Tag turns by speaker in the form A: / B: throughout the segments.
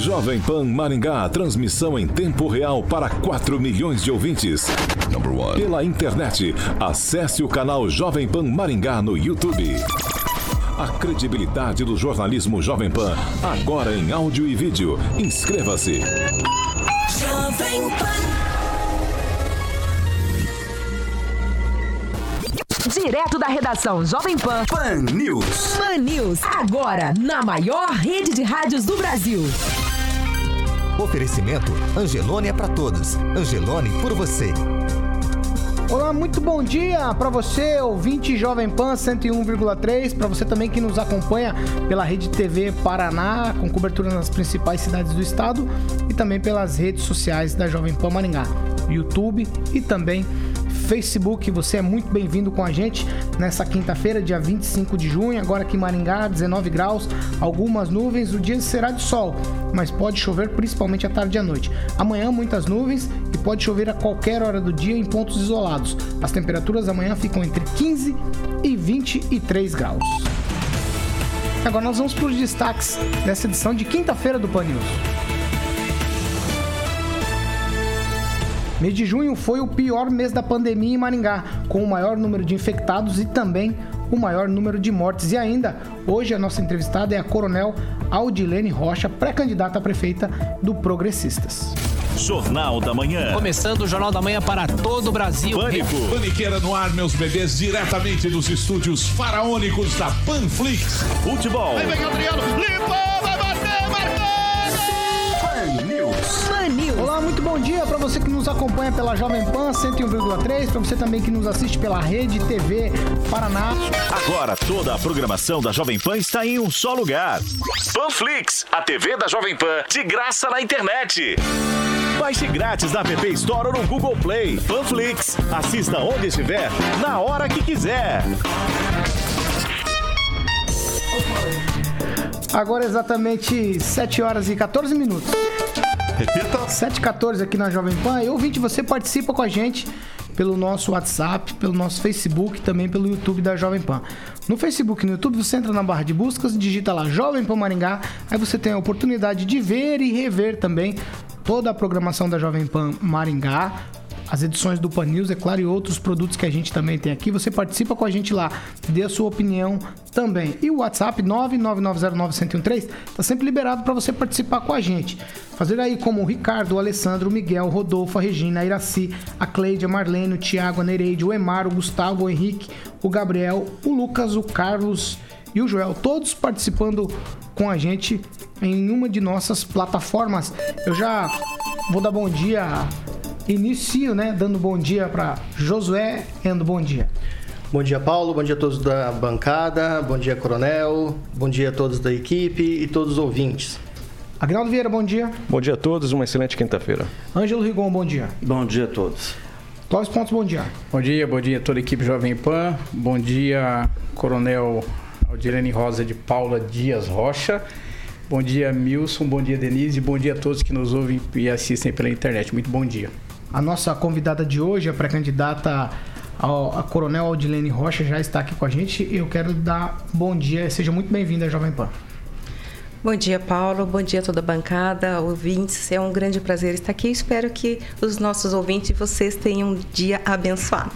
A: Jovem Pan Maringá, transmissão em tempo real para 4 milhões de ouvintes. Pela internet, acesse o canal Jovem Pan Maringá no YouTube. A credibilidade do jornalismo Jovem Pan, agora em áudio e vídeo. Inscreva-se.
B: Jovem Pan.
C: Direto da redação Jovem Pan.
D: Pan News.
C: Pan News. Agora, na maior rede de rádios do Brasil.
E: Oferecimento Angelone é para todos. Angelone por você.
F: Olá, muito bom dia para você, ouvinte Jovem Pan 101,3, para você também que nos acompanha pela Rede TV Paraná, com cobertura nas principais cidades do estado e também pelas redes sociais da Jovem Pan Maringá, YouTube e também Facebook. Você é muito bem-vindo com a gente nessa quinta-feira, dia 25 de junho, agora aqui em Maringá, 19 graus, algumas nuvens, o dia será de sol, mas pode chover principalmente à tarde e à noite. Amanhã muitas nuvens e pode chover a qualquer hora do dia em pontos isolados. As temperaturas amanhã ficam entre 15 e 23 graus. Agora nós vamos para os destaques dessa edição de quinta-feira do Pan News. Mês de junho foi o pior mês da pandemia em Maringá, com o maior número de infectados e também o maior número de mortes. E ainda, hoje a nossa entrevistada é a Coronel Aldilene Rocha, pré-candidata a prefeita do Progressistas.
A: Jornal da Manhã.
G: Começando o Jornal da Manhã para todo o Brasil.
A: Pânico.
H: Paniqueira no ar, meus bebês, diretamente dos estúdios faraônicos da Panflix.
A: Futebol.
B: Vem, Adriano. Limpou, vai bater, marcou!
D: Pan News.
C: News.
F: Olá, muito bom dia para você que nos acompanha pela Jovem Pan 101,3, para você também que nos assiste pela Rede TV Paraná.
A: Agora toda a programação da Jovem Pan está em um só lugar. Panflix, a TV da Jovem Pan, de graça na internet. Baixe grátis na App Store ou no Google Play. Panflix, assista onde estiver, na hora que quiser.
F: Agora exatamente 7 horas e 14 minutos.
H: Repita.
F: 7 e 14 aqui na Jovem Pan. E ouvinte, você participa com a gente pelo nosso WhatsApp, pelo nosso Facebook também pelo YouTube da Jovem Pan. No Facebook e no YouTube, você entra na barra de buscas, digita lá Jovem Pan Maringá, aí você tem a oportunidade de ver e rever também toda a programação da Jovem Pan Maringá, as edições do Pan News, é claro, e outros produtos que a gente também tem aqui. Você participa com a gente lá, dê a sua opinião também. E o WhatsApp 999091013 está sempre liberado para você participar com a gente. Fazer aí como o Ricardo, o Alessandro, o Miguel, o Rodolfo, a Regina, a Iraci, a Cleide, a Marlene, o Thiago, a Nereide, o Emar, o Gustavo, o Henrique, o Gabriel, o Lucas, o Carlos e o Joel, todos participando com a gente em uma de nossas plataformas. Eu já vou dar bom dia, inicio, né, dando bom dia para Josué, dando bom dia.
I: Bom dia, Paulo. Bom dia a todos da bancada. Bom dia, Coronel. Bom dia a todos da equipe e todos os ouvintes.
F: Agnaldo Vieira, bom dia.
J: Bom dia a todos, uma excelente quinta-feira.
F: Ângelo Rigon, bom dia.
K: Bom dia a todos.
F: Clóvis Pontos, bom dia.
L: Bom dia, bom dia a toda a equipe Jovem Pan. Bom dia, Coronel Aldirene Rosa de Paula Dias Rocha. Bom dia, Milson. Bom dia, Denise. Bom dia a todos que nos ouvem e assistem pela internet. Muito bom dia.
F: A nossa convidada de hoje, a pré-candidata a Coronel Aldilene Rocha, já está aqui com a gente. Eu quero dar bom dia, seja muito bem-vinda Jovem Pan.
M: Bom dia, Paulo. Bom dia a toda a bancada, ouvintes. É um grande prazer estar aqui. Espero que os nossos ouvintes e vocês tenham um dia abençoado.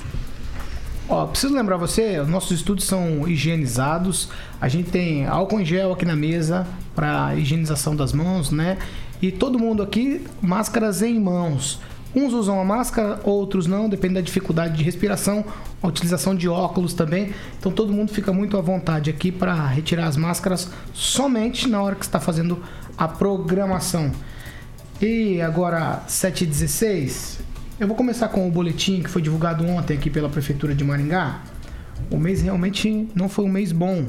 F: Ó, preciso lembrar você, os nossos estúdios são higienizados. A gente tem álcool em gel aqui na mesa para higienização das mãos, né? E todo mundo aqui máscaras em mãos. Uns usam a máscara, outros não, depende da dificuldade de respiração, a utilização de óculos também. Então todo mundo fica muito à vontade aqui para retirar as máscaras somente na hora que está fazendo a programação. E agora, 7h16, eu vou começar com o boletim que foi divulgado ontem aqui pela Prefeitura de Maringá. O mês realmente não foi um mês bom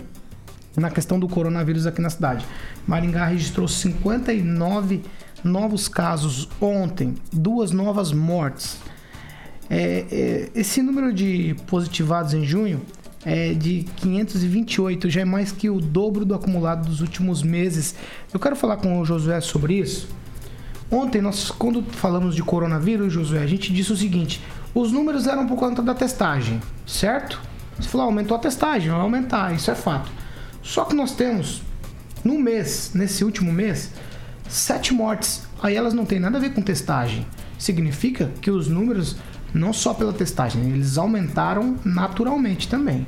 F: na questão do coronavírus aqui na cidade. Maringá registrou 59 novos casos ontem, duas novas mortes. É, é, esse número de positivados em junho é de 528, já é mais que o dobro do acumulado dos últimos meses. Eu quero falar com o Josué sobre isso. Ontem, nós, quando falamos de coronavírus, Josué, a gente disse o seguinte: os números eram por conta da testagem, certo? Você falou, aumentou a testagem, vai aumentar, isso é fato. Só que nós temos, no mês, nesse último mês, sete mortes. Aí elas não têm nada a ver com testagem. Significa que os números, não só pela testagem, eles aumentaram naturalmente também.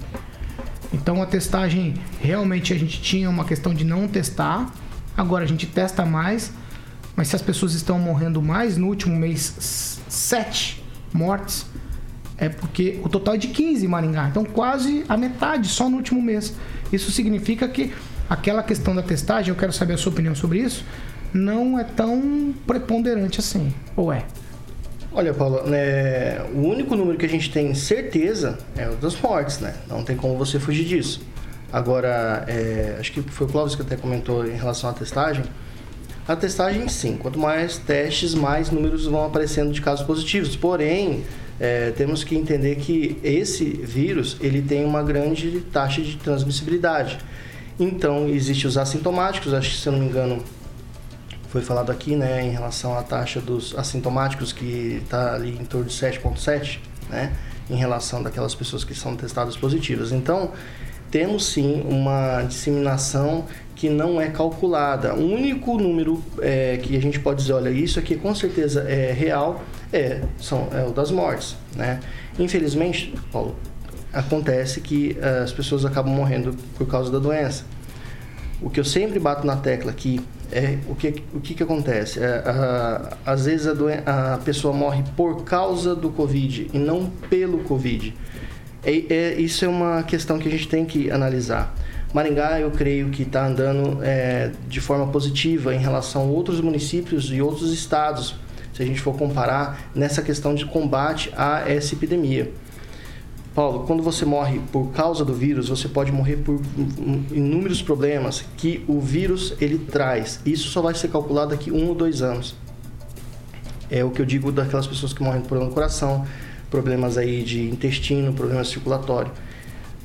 F: Então a testagem, realmente a gente tinha uma questão de não testar, agora a gente testa mais, mas se as pessoas estão morrendo mais, no último mês, sete mortes, é porque o total é de 15 em Maringá. Então, quase a metade só no último mês. Isso significa que aquela questão da testagem, eu quero saber a sua opinião sobre isso, não é tão preponderante assim. Ou é?
I: Olha, Paulo, né, o único número que a gente tem certeza é o das mortes, né? Não tem como você fugir disso. Agora, é, acho que foi o Clóvis que até comentou em relação à testagem. A testagem, sim. Quanto mais testes, mais números vão aparecendo de casos positivos. Porém, é, temos que entender que esse vírus ele tem uma grande taxa de transmissibilidade. Então, existem os assintomáticos. Acho que, se eu não me engano, foi falado aqui, né, em relação à taxa dos assintomáticos que está ali em torno de 7,7, né, em relação daquelas pessoas que são testadas positivas. Então, temos sim uma disseminação que não é calculada. O único número é, que a gente pode dizer, olha, isso aqui com certeza é real, é, são, é o das mortes, né? Infelizmente, Paulo, acontece que eh, as pessoas acabam morrendo por causa da doença. O que eu sempre bato na tecla aqui é o que, o que, que acontece. É, a- às vezes a, doen- a pessoa morre por causa do Covid e não pelo Covid. É, é- isso é uma questão que a gente tem que analisar. Maringá, eu creio que está andando é, de forma positiva em relação a outros municípios e outros estados, se a gente for comparar nessa questão de combate a essa epidemia. Paulo, quando você morre por causa do vírus, você pode morrer por inúmeros problemas que o vírus ele traz. Isso só vai ser calculado daqui um ou dois anos. É o que eu digo daquelas pessoas que morrem por problema no coração, problemas aí de intestino, problema circulatório,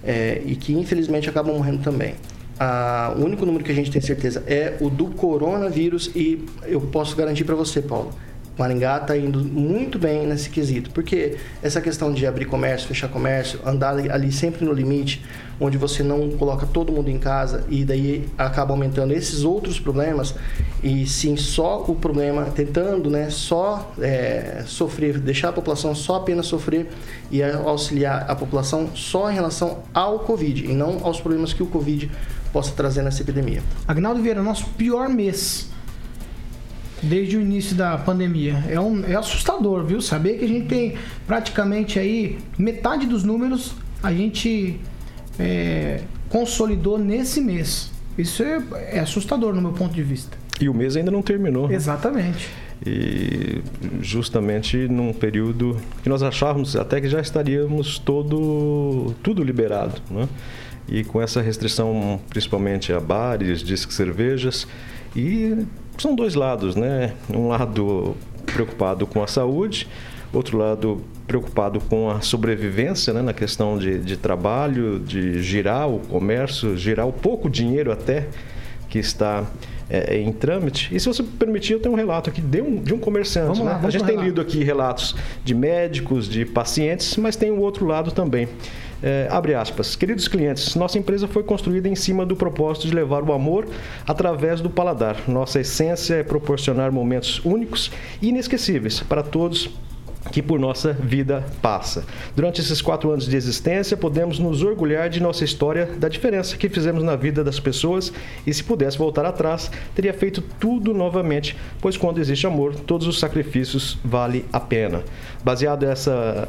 I: é, e que infelizmente acabam morrendo também. Ah, o único número que a gente tem certeza é o do coronavírus e eu posso garantir para você, Paulo, Maringá está indo muito bem nesse quesito, porque essa questão de abrir comércio, fechar comércio, andar ali- sempre no limite, onde você não coloca todo mundo em casa e daí acaba aumentando esses outros problemas e sim só o problema tentando, né, só é, sofrer, deixar a população só apenas sofrer e auxiliar a população só em relação ao Covid e não aos problemas que o Covid possa trazer nessa epidemia.
F: Agnaldo Vieira, nosso pior mês desde o início da pandemia. É, um, é assustador, viu? Saber que a gente tem praticamente aí metade dos números a gente é, consolidou nesse mês. Isso é, é assustador no meu ponto de vista.
J: E o mês ainda não terminou. né?
F: Exatamente.
J: E justamente num período que nós achávamos até que já estaríamos todo tudo liberado, né? E com essa restrição principalmente a bares, discos cervejas e são dois lados, né? Um lado preocupado com a saúde, outro lado preocupado com a sobrevivência, né? Na questão de, de trabalho, de girar o comércio, girar o pouco dinheiro até que está é, em trâmite. E se você permitir, eu tenho um relato aqui de um, de um comerciante.
F: Vamos lá,
J: né?
F: vamos
J: a gente tem lido aqui relatos de médicos, de pacientes, mas tem o outro lado também. É, abre aspas. Queridos clientes, nossa empresa foi construída em cima do propósito de levar o amor através do paladar. Nossa essência é proporcionar momentos únicos e inesquecíveis para todos que por nossa vida passa. Durante esses quatro anos de existência, podemos nos orgulhar de nossa história, da diferença que fizemos na vida das pessoas e, se pudesse voltar atrás, teria feito tudo novamente, pois quando existe amor, todos os sacrifícios vale a pena. Baseado nessa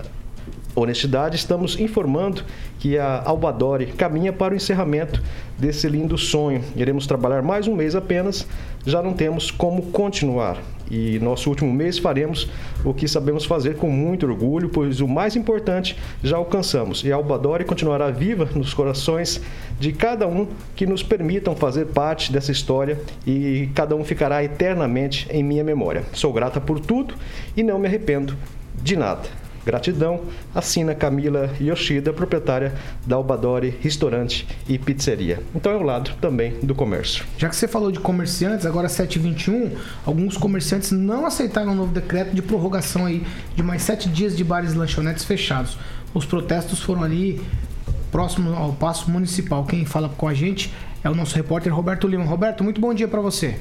J: honestidade, estamos informando que a Albadore caminha para o encerramento desse lindo sonho. Iremos trabalhar mais um mês apenas, já não temos como continuar. E nosso último mês faremos o que sabemos fazer com muito orgulho, pois o mais importante já alcançamos. E a Albadore continuará viva nos corações de cada um que nos permitam fazer parte dessa história e cada um ficará eternamente em minha memória. Sou grata por tudo e não me arrependo de nada. Gratidão, assina Camila Yoshida, proprietária da Albadore Restaurante e Pizzeria. Então é o lado também do comércio.
F: Já que você falou de comerciantes, agora 7h21, alguns comerciantes não aceitaram o novo decreto de prorrogação aí de mais sete dias de bares e lanchonetes fechados. Os protestos foram ali próximo ao Paço Municipal. Quem fala com a gente é o nosso repórter Roberto Lima. Roberto, muito bom dia para você.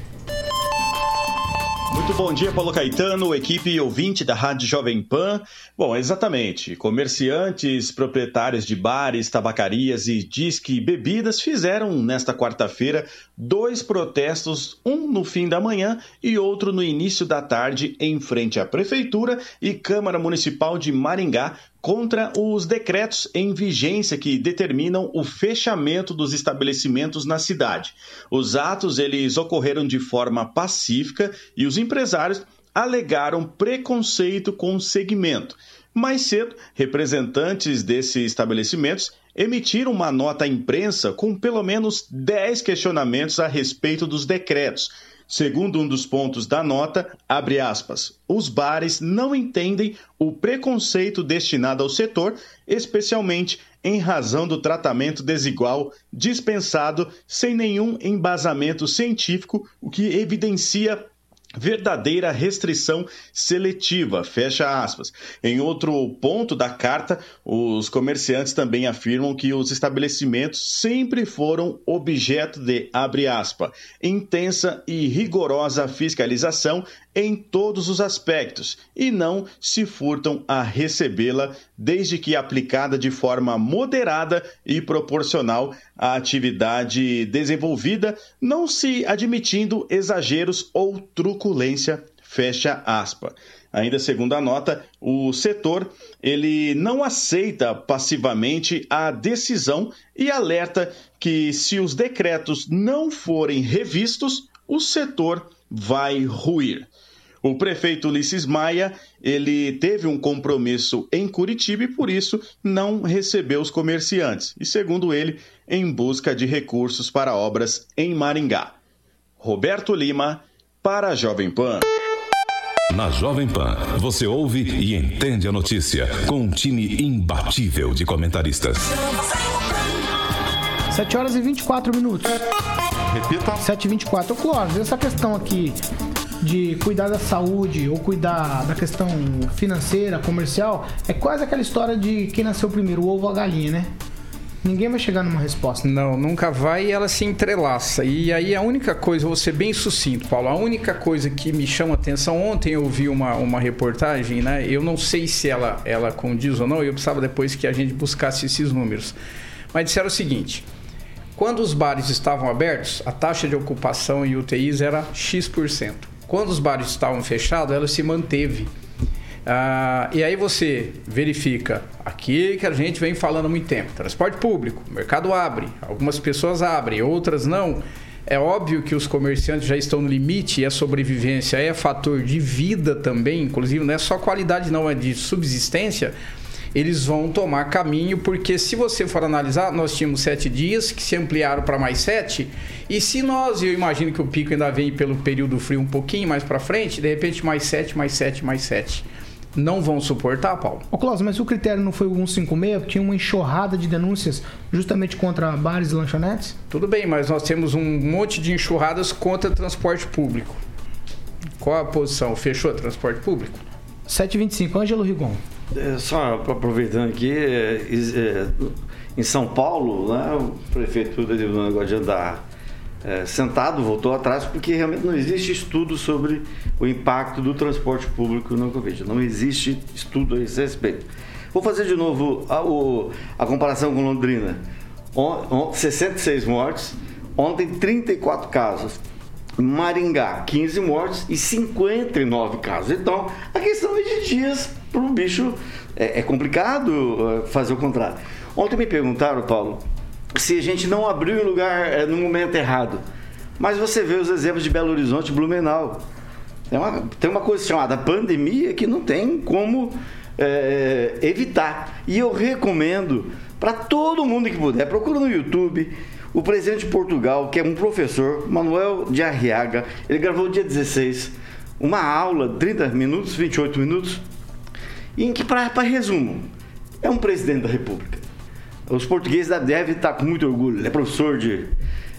K: Muito bom dia, Paulo Caetano, equipe ouvinte da Rádio Jovem Pan. Bom, exatamente. Comerciantes, proprietários de bares, tabacarias e disque bebidas fizeram nesta quarta-feira dois protestos, um no fim da manhã e outro no início da tarde, em frente à Prefeitura e Câmara Municipal de Maringá, contra os decretos em vigência que determinam o fechamento dos estabelecimentos na cidade. Os atos eles ocorreram de forma pacífica e os empresários alegaram preconceito com o segmento. Mais cedo, representantes desses estabelecimentos emitiram uma nota à imprensa com pelo menos 10 questionamentos a respeito dos decretos Segundo um dos pontos da nota, abre aspas, os bares não entendem o preconceito destinado ao setor, especialmente em razão do tratamento desigual dispensado sem nenhum embasamento científico, o que evidencia verdadeira restrição seletiva, fecha aspas. Em outro ponto da carta, os comerciantes também afirmam que os estabelecimentos sempre foram objeto de, abre aspas, intensa e rigorosa fiscalização em todos os aspectos e não se furtam a recebê-la desde que aplicada de forma moderada e proporcional à atividade desenvolvida, não se admitindo exageros ou truculência, fecha aspa. Ainda segundo a nota, o setor ele não aceita passivamente a decisão e alerta que se os decretos não forem revistos, o setor vai ruir. O prefeito Ulisses Maia, ele teve um compromisso em Curitiba e por isso não recebeu os comerciantes. E segundo ele, em busca de recursos para obras em Maringá. Roberto Lima para a Jovem Pan.
A: Na Jovem Pan, você ouve e entende a notícia com um time imbatível de comentaristas.
F: 7 horas e 24 minutos.
D: Repita.
F: 7 e 24. Clóvis, essa questão aqui de cuidar da saúde ou cuidar da questão financeira, comercial, é quase aquela história de quem nasceu primeiro, o ovo ou a galinha, né? Ninguém vai chegar numa resposta.
L: Não, nunca vai e ela se entrelaça. E aí a única coisa, vou ser bem sucinto, Paulo, a única coisa que me chama atenção, ontem eu vi uma, uma reportagem, né? Eu não sei se ela, ela condiz ou não, eu precisava depois que a gente buscasse esses números. Mas disseram o seguinte: quando os bares estavam abertos, a taxa de ocupação em UTIs era X%. Quando os bares estavam fechados, ela se manteve. Ah, e aí você verifica aqui que a gente vem falando há muito tempo: transporte público, mercado abre, algumas pessoas abrem, outras não. É óbvio que os comerciantes já estão no limite e a sobrevivência é fator de vida também, inclusive não é só qualidade, não, é de subsistência. Eles vão tomar caminho, porque se você for analisar, nós tínhamos sete dias que se ampliaram para mais sete. E se nós, eu imagino que o pico ainda vem pelo período frio um pouquinho mais para frente, de repente mais sete, mais sete, mais sete não vão suportar, Paulo.
F: Ô, Cláudio, mas o critério não foi o 156? Tinha uma enxurrada de denúncias justamente contra bares e lanchonetes?
L: Tudo bem, mas nós temos um monte de enxurradas contra transporte público. Qual a posição? Fechou transporte público?
F: 725, Ângelo Rigon.
N: É, só aproveitando aqui, é, é, em São Paulo, né, o prefeito não negócio de andar é, sentado, voltou atrás, porque realmente não existe estudo sobre o impacto do transporte público no Covid. Não existe estudo a esse respeito. Vou fazer de novo a, o, a comparação com Londrina. On, on, 66 mortes, ontem 34 casos. Maringá, 15 mortes e 59 casos. Então, a questão é de dias para o bicho. É, é complicado fazer o contrário. Ontem me perguntaram, Paulo, se a gente não abriu em lugar é, no momento errado. Mas você vê os exemplos de Belo Horizonte Blumenau. Tem uma, tem uma coisa chamada pandemia que não tem como é, evitar. E eu recomendo para todo mundo que puder, procura no YouTube o presidente de Portugal, que é um professor, Manuel de Arriaga. Ele gravou dia 16 uma aula, 30 minutos, 28 minutos, em que, para resumo, é um presidente da República os portugueses devem estar com muito orgulho. Ele é professor de,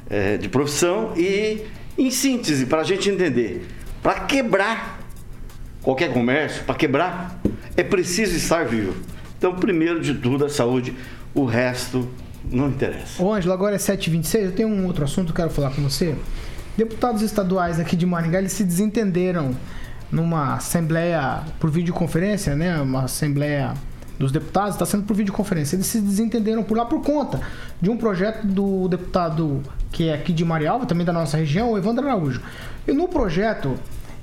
N: é, de profissão e, em síntese, para a gente entender, para quebrar qualquer comércio, para quebrar, é preciso estar vivo. Então, primeiro de tudo, a saúde, o resto não interessa.
F: Ô, Ângelo, agora é 7h26. Eu tenho um outro assunto que eu quero falar com você. deputados estaduais aqui de Maringá, eles se desentenderam numa assembleia por videoconferência, né? Uma assembleia dos deputados está sendo por videoconferência. Eles se desentenderam por lá por conta de um projeto do deputado que é aqui de Marialva, também da nossa região, o Evandro Araújo. E no projeto,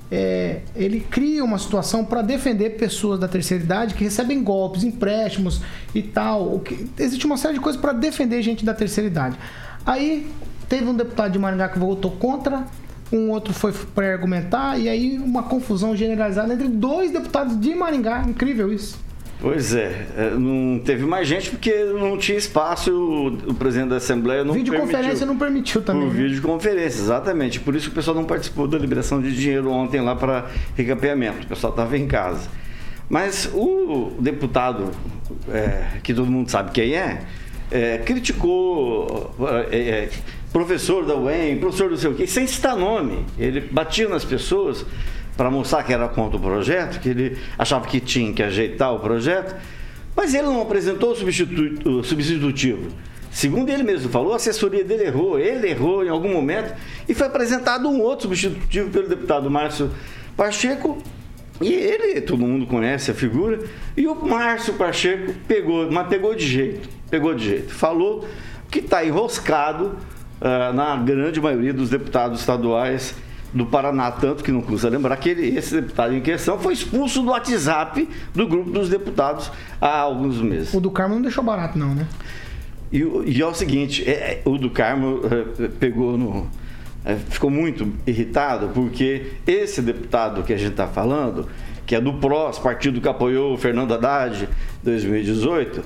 F: é, ele cria uma situação para defender pessoas da terceira idade que recebem golpes, empréstimos e tal. Que, existe uma série de coisas para defender gente da terceira idade. Aí teve um deputado de Maringá que votou contra, um outro foi para argumentar, e aí uma confusão generalizada entre dois deputados de Maringá. Incrível isso.
N: Pois é, é, não teve mais gente porque não tinha espaço, o, o presidente da Assembleia não
F: Videoconferência
N: permitiu.
F: não permitiu também.
N: Por
F: né?
N: videoconferência, exatamente. Por isso que o pessoal não participou da liberação de dinheiro ontem lá para recampeamento. O pessoal estava em casa. Mas o deputado, é, que todo mundo sabe quem é, é criticou é, é, professor da UEM, professor do sei o quê, sem citar nome. Ele batia nas pessoas para mostrar que era contra o projeto, que ele achava que tinha que ajeitar o projeto, mas ele não apresentou o substitutivo. Segundo ele mesmo falou, a assessoria dele errou, ele errou em algum momento e foi apresentado um outro substitutivo pelo deputado Márcio Pacheco. E ele, todo mundo conhece a figura, e o Márcio Pacheco pegou, mas pegou de jeito, pegou de jeito. Falou que está enroscado uh, na grande maioria dos deputados estaduais do Paraná, tanto que não custa lembrar que ele, esse deputado em questão foi expulso do WhatsApp do grupo dos deputados há alguns meses.
F: O do Carmo não deixou barato, não, né?
N: E, e é o seguinte, é, o do Carmo é, pegou no. É, ficou muito irritado porque esse deputado que a gente está falando, que é do PROS, partido que apoiou o Fernando Haddad em 2018,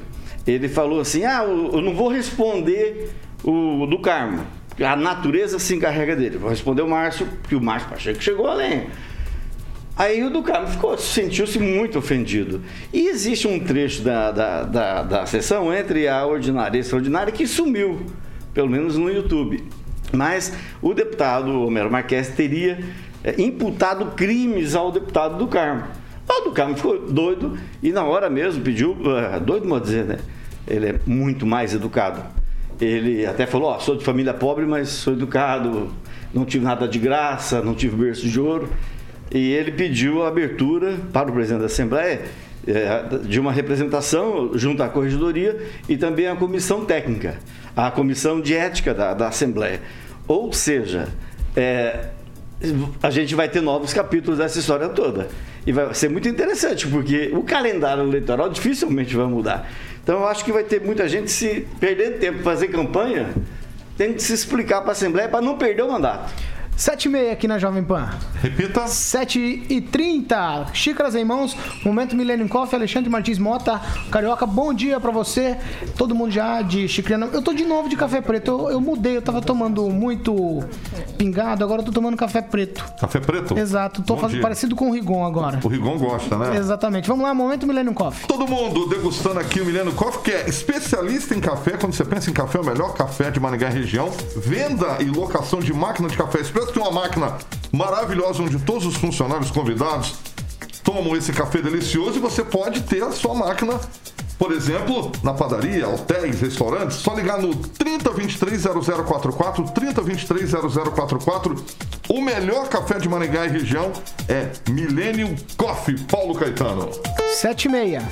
N: ele falou assim: ah, eu não vou responder o do Carmo a natureza se encarrega dele. Vou responder o Márcio, que o Márcio Pacheco chegou além. Aí o do Carmo ficou, sentiu-se muito ofendido. E existe um trecho da, da, da, da sessão entre a ordinária e a extraordinária que sumiu, pelo menos no YouTube. Mas o deputado Homero Marques teria é, imputado crimes ao deputado do Carmo. O do Carmo ficou doido e na hora mesmo pediu, uh, doido, vou dizer, né? Ele é muito mais educado ele até falou: Ó, oh, sou de família pobre, mas sou educado, não tive nada de graça, não tive berço de ouro. E ele pediu a abertura para o presidente da Assembleia é, de uma representação junto à corregedoria e também à comissão técnica, a comissão de ética da, da Assembleia. Ou seja, é, a gente vai ter novos capítulos dessa história toda. E vai ser muito interessante, porque o calendário eleitoral dificilmente vai mudar. Então eu acho que vai ter muita gente se perder tempo fazer campanha, tem que se explicar para a Assembleia para não perder o mandato.
F: 7 e meia aqui na Jovem Pan.
H: Repita.
F: 7 e 30. Xícaras em mãos. Momento Millennium Coffee. Alexandre Martins Mota. Carioca, bom dia pra você. Todo mundo já de xícara. Eu tô de novo de café preto. Eu, eu, mudei. Eu tava tomando muito pingado. Agora eu tô tomando café preto.
H: Café preto?
F: Exato. Tô fazendo parecido com o Rigon agora.
H: O Rigon gosta, né?
F: Exatamente. Vamos lá. Momento Millennium Coffee.
H: Todo mundo degustando aqui o Millennium Coffee, que é especialista em café. Quando você pensa em café, é o melhor café de Maringá região. Venda e locação de máquina de café expresso tem uma máquina maravilhosa onde todos os funcionários convidados tomam esse café delicioso e você pode ter a sua máquina, por exemplo, na padaria, hotéis, restaurantes, só ligar no 30230044, 30230044. O melhor café de Maringá e região é Millennium Coffee, Paulo Caetano.
F: 7 e meia.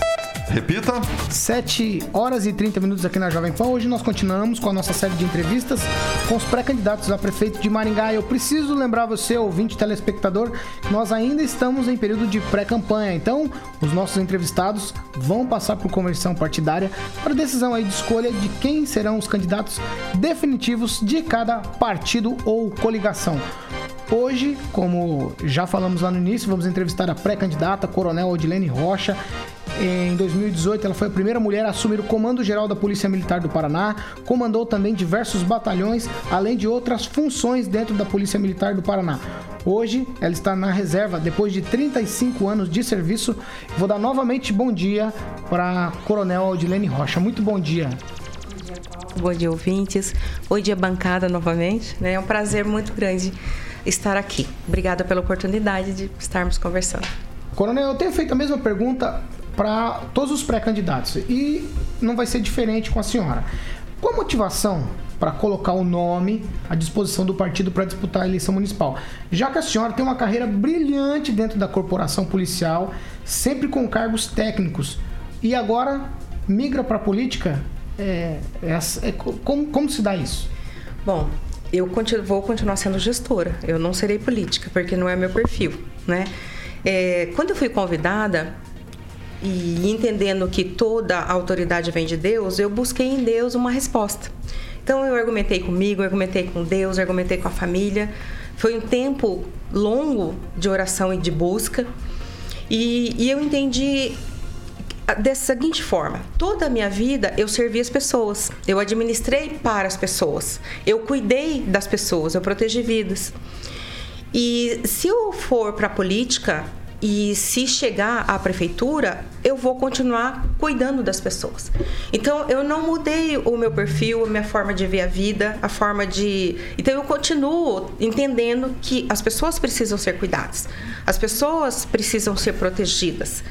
H: Repita.
F: 7 horas e 30 minutos aqui na Jovem Pan. Hoje nós continuamos com a nossa série de entrevistas com os pré-candidatos a prefeito de Maringá. Eu preciso lembrar você, ouvinte telespectador, que nós ainda estamos em período de pré-campanha. Então, os nossos entrevistados vão passar por conversão partidária para decisão aí de escolha de quem serão os candidatos definitivos de cada partido ou coligação. Hoje, como já falamos lá no início, vamos entrevistar a pré-candidata Coronel Odilene Rocha. Em 2018, ela foi a primeira mulher a assumir o comando geral da Polícia Militar do Paraná, comandou também diversos batalhões, além de outras funções dentro da Polícia Militar do Paraná. Hoje, ela está na reserva depois de 35 anos de serviço. Vou dar novamente bom dia para Coronel Odilene Rocha. Muito bom dia.
M: Bom dia, ouvintes. Bom dia, bancada, novamente. É um prazer muito grande estar aqui. Obrigada pela oportunidade de estarmos conversando.
F: Coronel, eu tenho feito a mesma pergunta para todos os pré-candidatos e não vai ser diferente com a senhora. Qual a motivação para colocar o nome à disposição do partido para disputar a eleição municipal. Já que a senhora tem uma carreira brilhante dentro da corporação policial, sempre com cargos técnicos, e agora migra para a política, é, é, é, como, como se dá isso?
M: Bom, eu continuo, vou continuar sendo gestora. Eu não serei política, porque não é meu perfil, né? É, quando eu fui convidada e entendendo que toda autoridade vem de Deus, eu busquei em Deus uma resposta. Então eu argumentei comigo, argumentei com Deus, argumentei com a família. Foi um tempo longo de oração e de busca. E, e eu entendi dessa seguinte forma: toda a minha vida eu servi as pessoas, eu administrei para as pessoas, eu cuidei das pessoas, eu protegi vidas. E se eu for para a política e se chegar à prefeitura, eu vou continuar cuidando das pessoas. Então eu não mudei o meu perfil, a minha forma de ver a vida, a forma de. Então eu continuo entendendo que as pessoas precisam ser cuidadas, as pessoas precisam ser protegidas.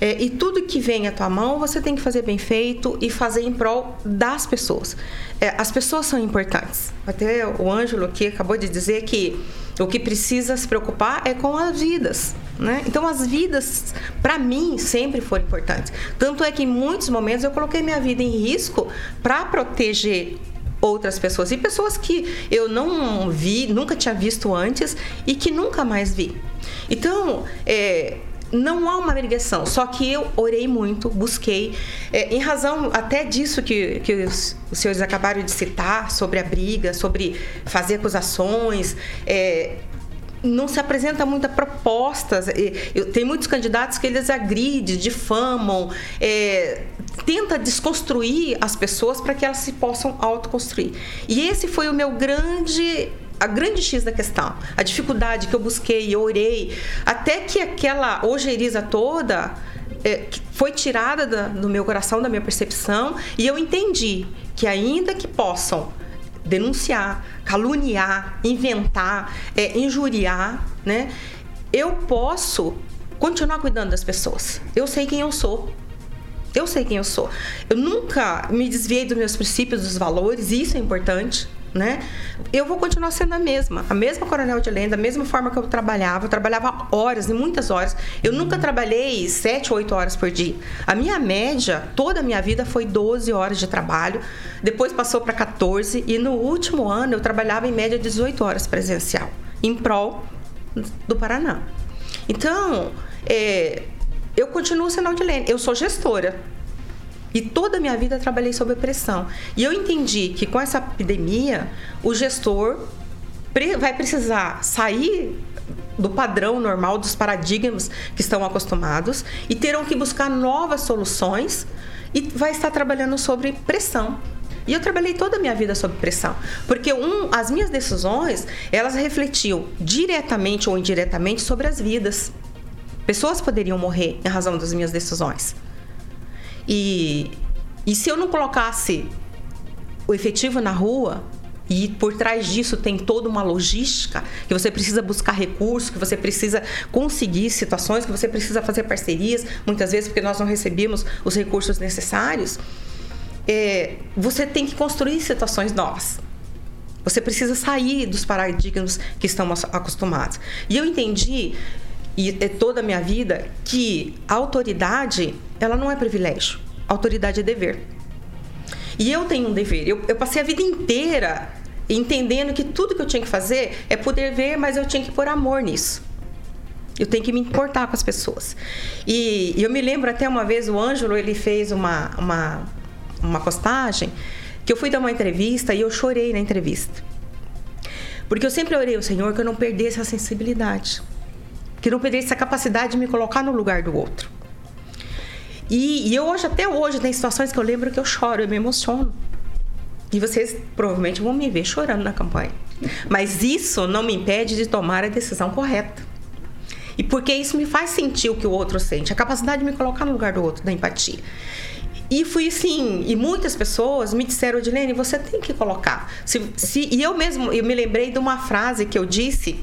M: É, e tudo que vem à tua mão, você tem que fazer bem feito e fazer em prol das pessoas. É, as pessoas são importantes. Até o Ângelo aqui acabou de dizer que o que precisa se preocupar é com as vidas. Né? Então, as vidas, para mim, sempre foram importantes. Tanto é que em muitos momentos eu coloquei minha vida em risco para proteger outras pessoas e pessoas que eu não vi, nunca tinha visto antes e que nunca mais vi. Então, é, não há uma ligação, só que eu orei muito, busquei, é, em razão até disso que, que os, os, senhores acabaram de citar, sobre a briga, sobre fazer acusações. É, não se apresenta muita propostas. Tem muitos candidatos que eles agridem, difamam, é, tenta desconstruir as pessoas para que elas se possam autoconstruir. E esse foi o meu grande a grande X da questão, a dificuldade que eu busquei, eu orei, até que aquela ojeriza toda é, foi tirada da, do meu coração, da minha percepção, e eu entendi que ainda que possam denunciar, caluniar, inventar, é, injuriar, né? Eu posso continuar cuidando das pessoas. Eu sei quem eu sou. Eu sei quem eu sou. Eu nunca me desviei dos meus princípios, dos valores, isso é importante né? Eu vou continuar sendo a mesma, a mesma coronel de lenda, a mesma forma que eu trabalhava. Eu trabalhava horas, e muitas horas. Eu nunca trabalhei 7, 8 horas por dia. A minha média, toda a minha vida, foi 12 horas de trabalho. Depois passou para 14 e no último ano eu trabalhava em média 18 horas presencial, em prol do Paraná. Então, é, eu continuo sendo Audilene. Eu sou gestora. E toda a minha vida trabalhei sob pressão. E eu entendi que com essa epidemia, o gestor vai precisar sair do padrão normal, dos paradigmas que estão acostumados e terão que buscar novas soluções e vai estar trabalhando sobre pressão. E eu trabalhei toda a minha vida sob pressão, porque um, as minhas decisões, elas refletiam diretamente ou indiretamente sobre as vidas. Pessoas poderiam morrer em razão das minhas decisões. E, e se eu não colocasse o efetivo na rua, e por trás disso tem toda uma logística, que você precisa buscar recursos, que você precisa conseguir situações, que você precisa fazer parcerias, muitas vezes porque nós não recebemos os recursos necessários. É, você tem que construir situações novas. Você precisa sair dos paradigmas que estamos acostumados. E eu entendi e é toda a minha vida que a autoridade ela não é privilégio, a autoridade é dever. E eu tenho um dever. Eu, eu passei a vida inteira entendendo que tudo que eu tinha que fazer é poder ver, mas eu tinha que pôr amor nisso. Eu tenho que me importar com as pessoas. E, e eu me lembro até uma vez o Ângelo ele fez uma, uma, uma postagem que eu fui dar uma entrevista e eu chorei na entrevista. Porque eu sempre orei ao Senhor que eu não perdesse a sensibilidade que não perdesse essa capacidade de me colocar no lugar do outro. E, e eu hoje, até hoje, tem situações que eu lembro que eu choro, eu me emociono. E vocês provavelmente vão me ver chorando na campanha. Mas isso não me impede de tomar a decisão correta. E porque isso me faz sentir o que o outro sente, a capacidade de me colocar no lugar do outro, da empatia. E fui assim, e muitas pessoas me disseram, Odilene, você tem que colocar. Se, se, e eu mesmo, eu me lembrei de uma frase que eu disse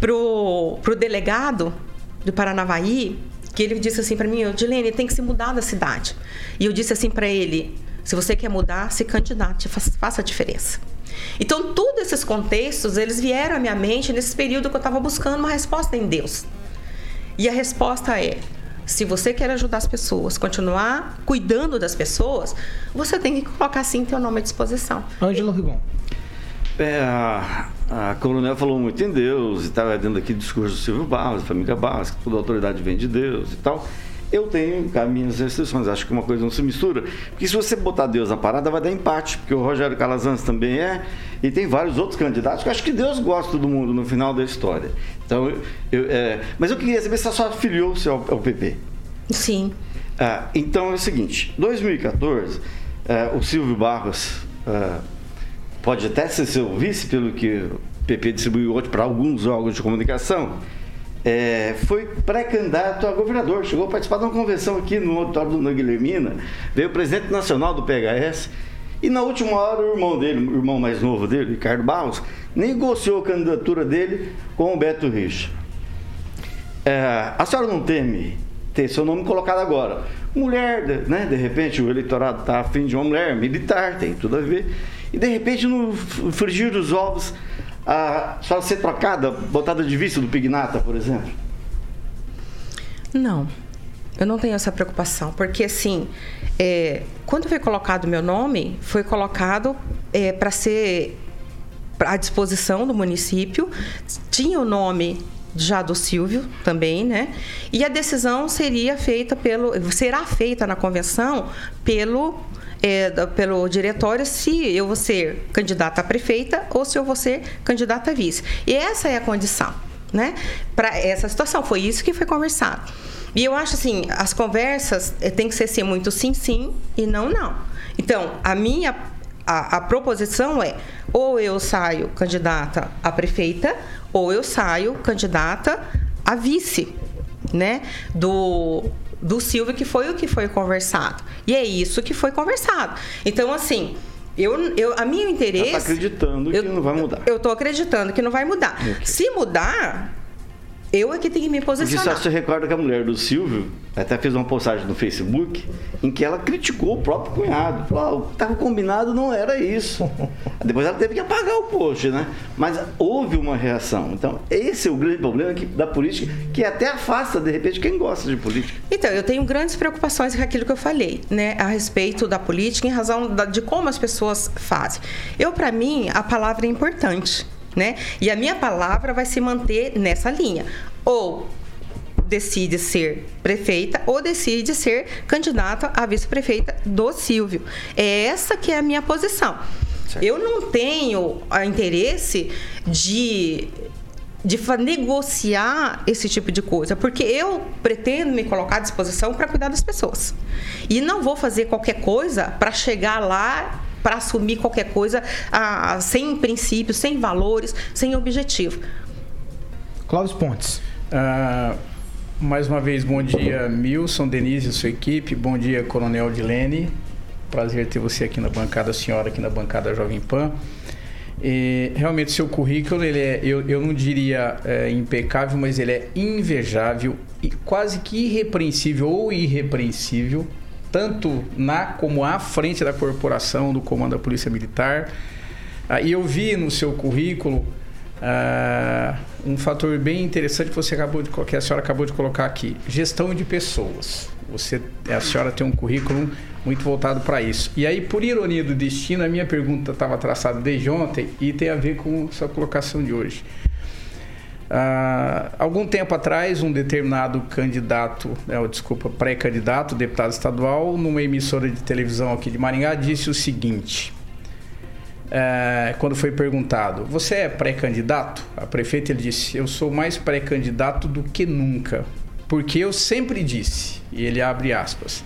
M: pro, pro delegado do Paranavaí, que ele disse assim para mim, Dilene, tem que se mudar da cidade. E eu disse assim para ele, Se você quer mudar, se candidate, faça a diferença. Então, todos esses contextos, eles vieram à minha mente nesse período que eu estava buscando uma resposta em Deus. E a resposta é: se você quer ajudar as pessoas, continuar cuidando das pessoas, você tem que colocar sim teu nome à disposição.
F: Ângelo Rigon.
N: É, a, a coronel falou muito em Deus e estava dentro aqui do discurso do Silvio Barros, da família Barros, que toda autoridade vem de Deus e tal. Eu tenho as minhas restrições, acho que uma coisa não se mistura. Porque se você botar Deus na parada, vai dar empate, porque o Rogério Calazans também é, e tem vários outros candidatos que eu acho que Deus gosta do mundo no final da história. Então, eu, é, mas eu queria saber se a sua filiou-se ao, ao PP.
M: Sim.
N: Ah, então é o seguinte, 2014, é, o Silvio Barros é, pode até ser seu vice, pelo que o PP distribuiu hoje para alguns órgãos de comunicação, é, foi pré-candidato a governador, chegou a participar de uma convenção aqui no auditório do Guilhermina, veio o presidente nacional do PHS, e na última hora o irmão dele, o irmão mais novo dele, Ricardo Barros, negociou a candidatura dele com o Beto Richa. É, a senhora não teme ter seu nome colocado agora? Mulher, né? De repente o eleitorado está afim de uma mulher militar, tem tudo a ver. E de repente, no frigir dos ovos, a senhora ser trocada, botada de vista do Pignata, por exemplo?
M: Não, eu não tenho essa preocupação, porque assim, é, quando foi colocado meu nome, foi colocado é, para ser à disposição do município, tinha o nome já do Silvio também, né? E a decisão seria feita pelo, será feita na convenção pelo é, pelo diretório se eu vou ser candidata a prefeita ou se eu vou ser candidata a vice. E essa é a condição, né? Para essa situação foi isso que foi conversado. E eu acho assim, as conversas é, tem que ser assim, muito sim, sim e não, não. Então, a minha a, a proposição é ou eu saio candidata a prefeita ou eu saio candidata a vice, né? Do do Silvio, que foi o que foi conversado. E é isso que foi conversado. Então, assim, eu, eu, a minha interesse. Você
N: está acreditando eu, que não vai mudar.
M: Eu estou acreditando que não vai mudar. Okay. Se mudar, eu é que tenho que me posicionar.
N: Só se recorda que a mulher do Silvio até fez uma postagem no Facebook em que ela criticou o próprio cunhado. Falou, ah, o que estava combinado não era isso. Depois ela teve que apagar o post, né? Mas houve uma reação. Então, esse é o grande problema que, da política, que até afasta, de repente, quem gosta de política.
M: Então, eu tenho grandes preocupações com aquilo que eu falei, né? A respeito da política, em razão da, de como as pessoas fazem. Eu, para mim, a palavra é importante né? E a minha palavra vai se manter nessa linha. Ou decide ser prefeita ou decide ser candidata a vice-prefeita do Silvio. É essa que é a minha posição. Certo. Eu não tenho interesse de de negociar esse tipo de coisa, porque eu pretendo me colocar à disposição para cuidar das pessoas. E não vou fazer qualquer coisa para chegar lá para assumir qualquer coisa ah, sem princípios, sem valores, sem objetivo.
F: Cláudio Pontes.
L: Uh, mais uma vez, bom dia, Milson, Denise e sua equipe. Bom dia, Coronel Dilene. Prazer ter você aqui na bancada, a senhora aqui na bancada Jovem Pan. E, realmente, seu currículo, ele é, eu, eu não diria é, impecável, mas ele é invejável e quase que irrepreensível ou irrepreensível tanto na como à frente da corporação, do comando da Polícia Militar. Ah, e eu vi no seu currículo ah, um fator bem interessante que você acabou de que a senhora acabou de colocar aqui: gestão de pessoas. Você, a senhora tem um currículo muito voltado para isso. E aí, por ironia do destino, a minha pergunta estava traçada desde ontem e tem a ver com sua colocação de hoje. Uh, algum tempo atrás, um determinado candidato, é, desculpa, pré-candidato, deputado estadual, numa emissora de televisão aqui de Maringá, disse o seguinte: uh, quando foi perguntado, você é pré-candidato? A prefeita ele disse: Eu sou mais pré-candidato do que nunca, porque eu sempre disse, e ele abre aspas,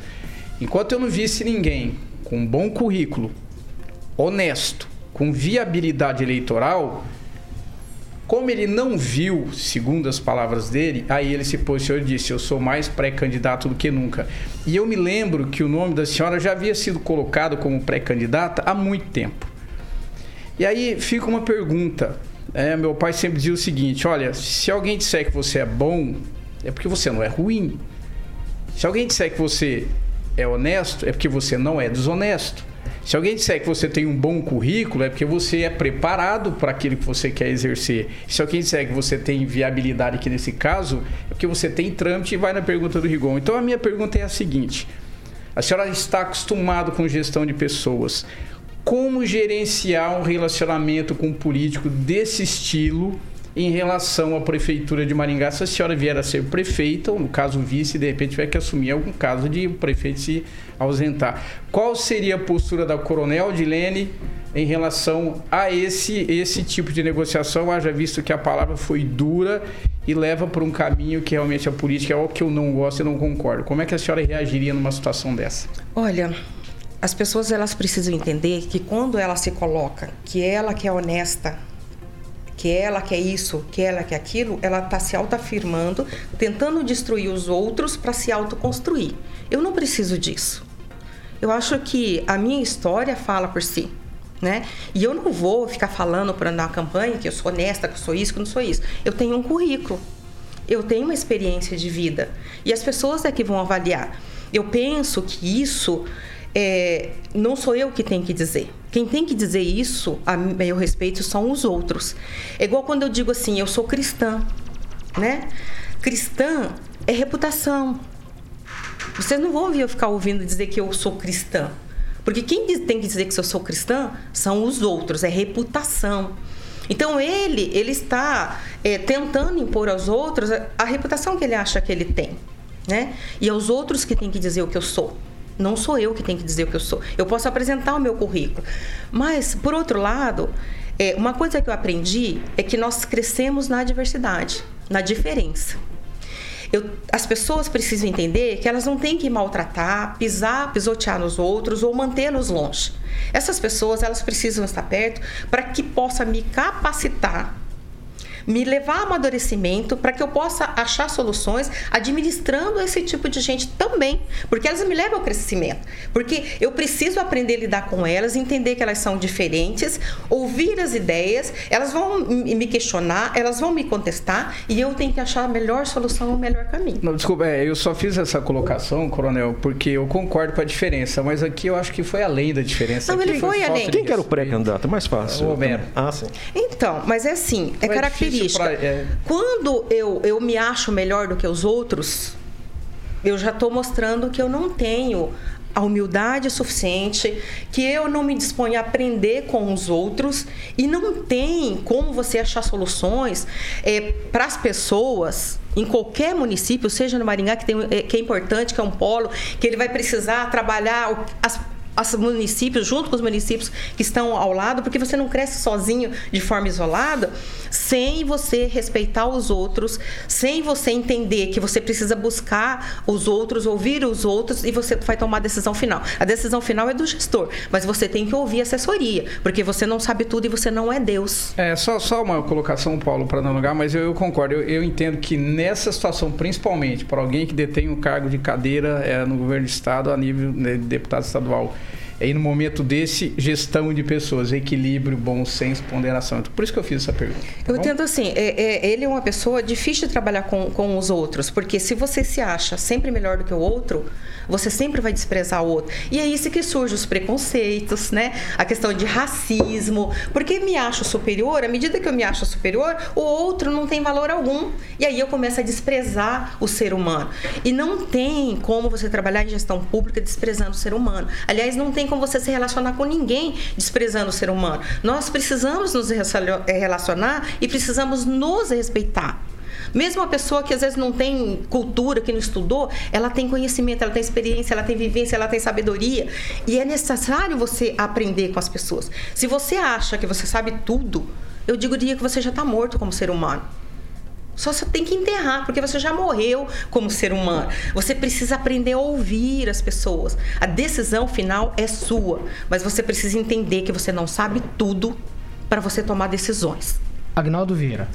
L: enquanto eu não visse ninguém com bom currículo, honesto, com viabilidade eleitoral como ele não viu, segundo as palavras dele, aí ele se posicionou e disse: Eu sou mais pré-candidato do que nunca. E eu me lembro que o nome da senhora já havia sido colocado como pré-candidata há muito tempo. E aí fica uma pergunta. É, meu pai sempre dizia o seguinte: Olha, se alguém disser que você é bom, é porque você não é ruim. Se alguém disser que você é honesto, é porque você não é desonesto. Se alguém disser que você tem um bom currículo, é porque você é preparado para aquilo que você quer exercer. Se alguém disser que você tem viabilidade aqui nesse caso, é porque você tem trâmite e vai na pergunta do Rigon. Então a minha pergunta é a seguinte: a senhora está acostumado com gestão de pessoas. Como gerenciar um relacionamento com um político desse estilo em relação à prefeitura de Maringá, se a senhora vier a ser prefeita, ou no caso vice, de repente tiver que assumir algum caso de o prefeito se ausentar. Qual seria a postura da Coronel Dilene em relação a esse, esse tipo de negociação, haja visto que a palavra foi dura e leva por um caminho que realmente a política é o que eu não gosto e não concordo. Como é que a senhora reagiria numa situação dessa?
M: Olha, as pessoas elas precisam entender que quando ela se coloca, que ela que é honesta, que ela quer isso, que ela quer aquilo, ela está se autoafirmando, tentando destruir os outros para se autoconstruir. Eu não preciso disso. Eu acho que a minha história fala por si. Né? E eu não vou ficar falando para na campanha que eu sou honesta, que eu sou isso, que eu não sou isso. Eu tenho um currículo. Eu tenho uma experiência de vida. E as pessoas é que vão avaliar. Eu penso que isso é, não sou eu que tenho que dizer. Quem tem que dizer isso a meu respeito são os outros. É igual quando eu digo assim, eu sou cristã, né? Cristã é reputação. Vocês não vão ouvir eu ficar ouvindo dizer que eu sou cristã. Porque quem tem que dizer que eu sou cristã são os outros, é reputação. Então ele, ele está é, tentando impor aos outros a, a reputação que ele acha que ele tem, né? E aos outros que tem que dizer o que eu sou. Não sou eu que tenho que dizer o que eu sou. Eu posso apresentar o meu currículo. Mas, por outro lado, é, uma coisa que eu aprendi é que nós crescemos na diversidade, na diferença. Eu, as pessoas precisam entender que elas não têm que maltratar, pisar, pisotear nos outros ou mantê-los longe. Essas pessoas elas precisam estar perto para que possa me capacitar me levar a amadurecimento para que eu possa achar soluções administrando esse tipo de gente também, porque elas me levam ao crescimento. Porque eu preciso aprender a lidar com elas, entender que elas são diferentes, ouvir as ideias, elas vão me questionar, elas vão me contestar e eu tenho que achar a melhor solução, o melhor caminho.
L: Não, desculpa, é, eu só fiz essa colocação, coronel, porque eu concordo com a diferença, mas aqui eu acho que foi além da diferença.
M: Não,
L: aqui
M: ele foi além.
J: Quem que era o pré-candidato? É mais fácil.
L: O Homero.
J: Ah, sim.
M: Então, mas é assim, é
L: é
M: característica.
L: pra- é.
M: Quando eu, eu me acho melhor do que os outros, eu já estou mostrando que eu não tenho a humildade suficiente, que eu não me disponho a aprender com os outros e não tem como você achar soluções para as pessoas em qualquer município, seja no Maringá, que, tem, eh, que é importante, que é um polo, que ele vai precisar trabalhar as os municípios, junto com os municípios que estão ao lado, porque você não cresce sozinho de forma isolada, sem você respeitar os outros, sem você entender que você precisa buscar os outros, ouvir os outros e você vai tomar a decisão final. A decisão final é do gestor, mas você tem que ouvir assessoria, porque você não sabe tudo e você não é Deus.
L: É, só, só uma colocação, Paulo, para não alongar, mas eu, eu concordo. Eu, eu entendo que nessa situação, principalmente para alguém que detém um cargo de cadeira é, no governo do Estado, a nível né, de deputado estadual, aí no momento desse, gestão de pessoas, equilíbrio, bom senso, ponderação. Então, por isso que eu fiz essa pergunta. tá
M: Eu
L: bom?
M: entendo assim, é- é- ele é uma pessoa difícil de trabalhar com, com os outros, porque se você se acha sempre melhor do que o outro, você sempre vai desprezar o outro. E é isso que surge os preconceitos, né? A questão de racismo, porque me acho superior, à medida que eu me acho superior, o outro não tem valor algum. E aí eu começo a desprezar o ser humano. E não tem como você trabalhar em gestão pública desprezando o ser humano. Aliás, não tem como você se relacionar com ninguém desprezando o ser humano. Nós precisamos nos eh, relacionar e precisamos nos respeitar. Mesmo a pessoa que às vezes não tem cultura, que não estudou, ela tem conhecimento, ela tem experiência, ela tem vivência, ela tem sabedoria. E é necessário você aprender com as pessoas. Se você acha que você sabe tudo, eu diria que você já está morto como ser humano. Só você tem que enterrar, porque você já morreu como ser humano. Você precisa aprender a ouvir as pessoas. A decisão final é sua, mas você precisa entender que você não sabe tudo para você tomar decisões.
F: Agnaldo Vieira.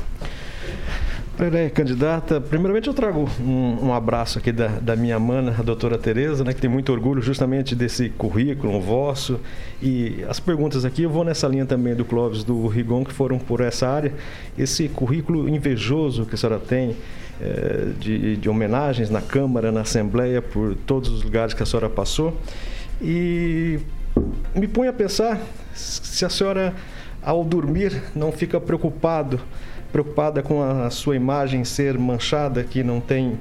J: Pré-candidata, primeiramente eu trago um, um abraço aqui da, da minha mana, a doutora Tereza, né, que tem muito orgulho justamente desse currículo vosso. E as perguntas aqui, eu vou nessa linha também do Clóvis, do Rigon, que foram por essa área. Esse currículo invejoso que a senhora tem, eh, de, de homenagens na Câmara, na Assembleia, por todos os lugares que a senhora passou. E me põe a pensar se a senhora, ao dormir, não fica preocupado, preocupada com a sua imagem ser manchada, que não tem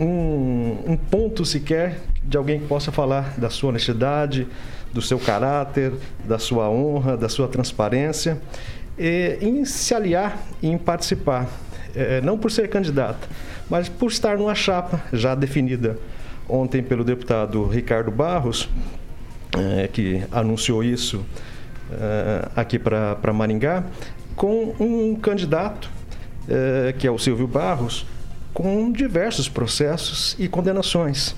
J: um, um ponto sequer de alguém que possa falar da sua honestidade, do seu caráter, da sua honra, da sua transparência, e, em se aliar e em participar, é, não por ser candidata, mas por estar numa chapa já definida ontem pelo deputado Ricardo Barros, é, que anunciou isso é, aqui para Maringá, com um candidato, é, que é o Silvio Barros, com diversos processos e condenações.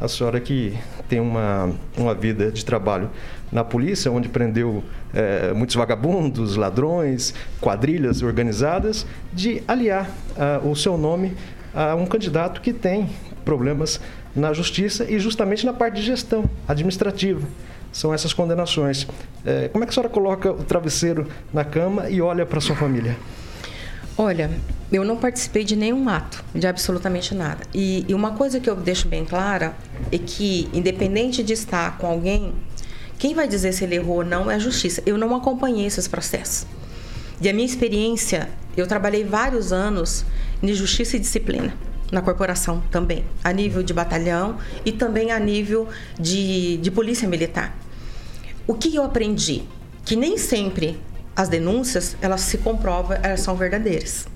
J: A senhora que tem uma, uma vida de trabalho na polícia, onde prendeu é, muitos vagabundos, ladrões, quadrilhas organizadas, de aliar uh, o seu nome a um candidato que tem problemas na justiça e justamente na parte de gestão administrativa. São essas condenações. É, como é que a senhora coloca o travesseiro na cama e olha para sua família?
M: Olha, eu não participei de nenhum ato, de absolutamente nada. E, e, uma coisa que eu deixo bem clara é que, independente de estar com alguém, quem vai dizer se ele errou ou não é a justiça. Eu não acompanhei esses processos. E a minha experiência, eu trabalhei vários anos em justiça e disciplina na corporação também, a nível de batalhão e também a nível de, de polícia militar. O que eu aprendi? Que nem sempre as denúncias, elas se comprovam, elas são verdadeiras.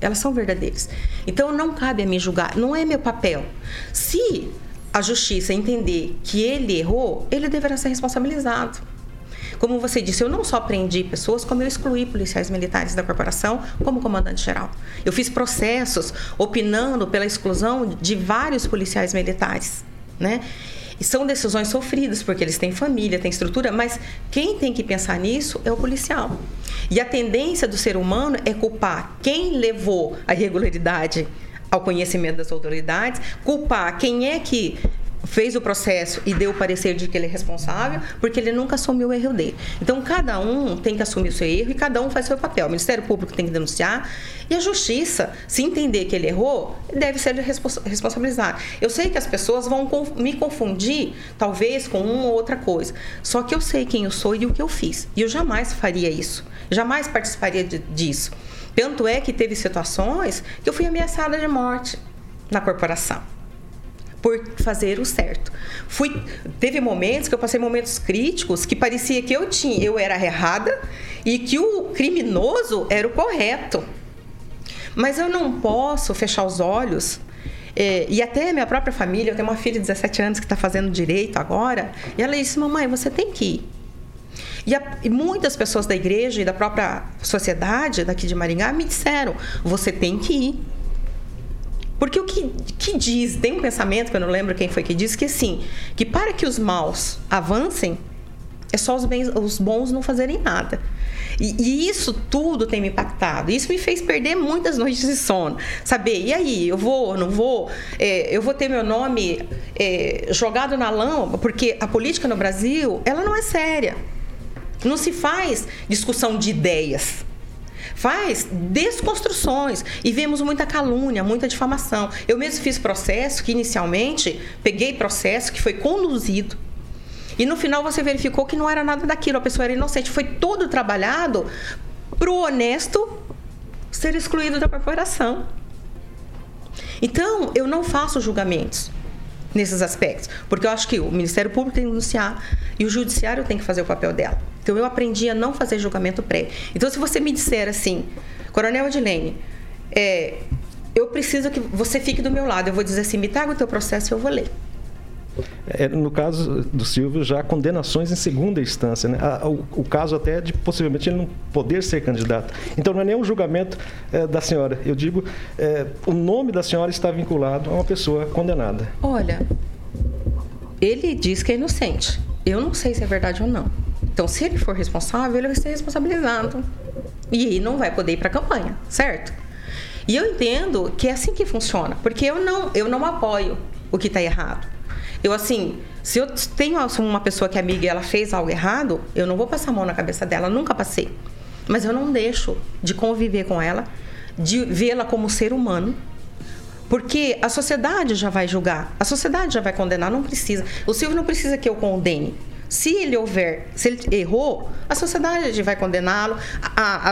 M: Elas são verdadeiras. Então não cabe a mim julgar, não é meu papel. Se a justiça entender que ele errou, ele deverá ser responsabilizado. Como você disse, eu não só prendi pessoas, como eu excluí policiais militares da corporação como comandante-geral. Eu fiz processos opinando pela exclusão de vários policiais militares, né? E são decisões sofridas, porque eles têm família, têm estrutura, mas quem tem que pensar nisso é o policial. E a tendência do ser humano é culpar quem levou a irregularidade ao conhecimento das autoridades, culpar quem é que fez o processo e deu o parecer de que ele é responsável, porque ele nunca assumiu o erro dele. Então, cada um tem que assumir o seu erro e cada um faz seu papel. O Ministério Público tem que denunciar e a Justiça, se entender que ele errou, deve ser responsabilizado. Eu sei que as pessoas vão me confundir, talvez, com uma ou outra coisa. Só que eu sei quem eu sou e o que eu fiz. E eu jamais faria isso. Jamais participaria de, disso. Tanto é que teve situações que eu fui ameaçada de morte na corporação por fazer o certo. Fui, teve momentos que eu passei momentos críticos que parecia que eu tinha, eu era errada e que o criminoso era o correto. Mas eu não posso fechar os olhos é, e até minha própria família, eu tenho uma filha de 17 anos que está fazendo direito agora, e ela disse: Mamãe, você tem que ir. E, a, e, muitas pessoas da igreja e da própria sociedade daqui de Maringá me disseram: você tem que ir. Porque o que, que diz, tem um pensamento que eu não lembro quem foi que disse, que assim, que para que os maus avancem, é só os, bens, os bons não fazerem nada. E, e, isso tudo tem me impactado. Isso me fez perder muitas noites de sono. Saber, e aí, eu vou, não vou? É, eu vou ter meu nome é, jogado na lama? Porque a política no Brasil, ela não é séria. Não se faz discussão de ideias faz desconstruções e vemos muita calúnia, muita difamação. Eu mesmo fiz processo que inicialmente peguei processo que foi conduzido e no final você verificou que não era nada daquilo, a pessoa era inocente. Foi todo trabalhado para o honesto ser excluído da corporação. Então, eu não faço julgamentos nesses aspectos, porque eu acho que o Ministério Público tem que denunciar e o Judiciário tem que fazer o papel dela. Então eu aprendi a não fazer julgamento prévio. Então se você me disser assim, Coronel Adilene, é, eu preciso que você fique do meu lado, eu vou dizer assim, me traga o teu processo e eu vou ler.
J: É, no caso do Silvio, já condenações em segunda instância. Né? O, o, caso até de possivelmente ele não poder ser candidato. Então não é nem um julgamento é, da senhora. Eu digo, é, o nome da senhora está vinculado a uma pessoa condenada.
M: Olha, ele diz que é inocente. Eu não sei se é verdade ou não. Então, se ele for responsável, ele vai ser responsabilizado. E aí não vai poder ir para a campanha, certo? E eu entendo que é assim que funciona, porque eu não, eu não apoio o que está errado. Eu, assim, se eu tenho uma pessoa que é amiga e ela fez algo errado, eu não vou passar a mão na cabeça dela, nunca passei. Mas eu não deixo de conviver com ela, de vê-la como ser humano, porque a sociedade já vai julgar, a sociedade já vai condenar, não precisa. O Silvio não precisa que eu condene. Se ele houver, se ele errou, a sociedade vai condená-lo,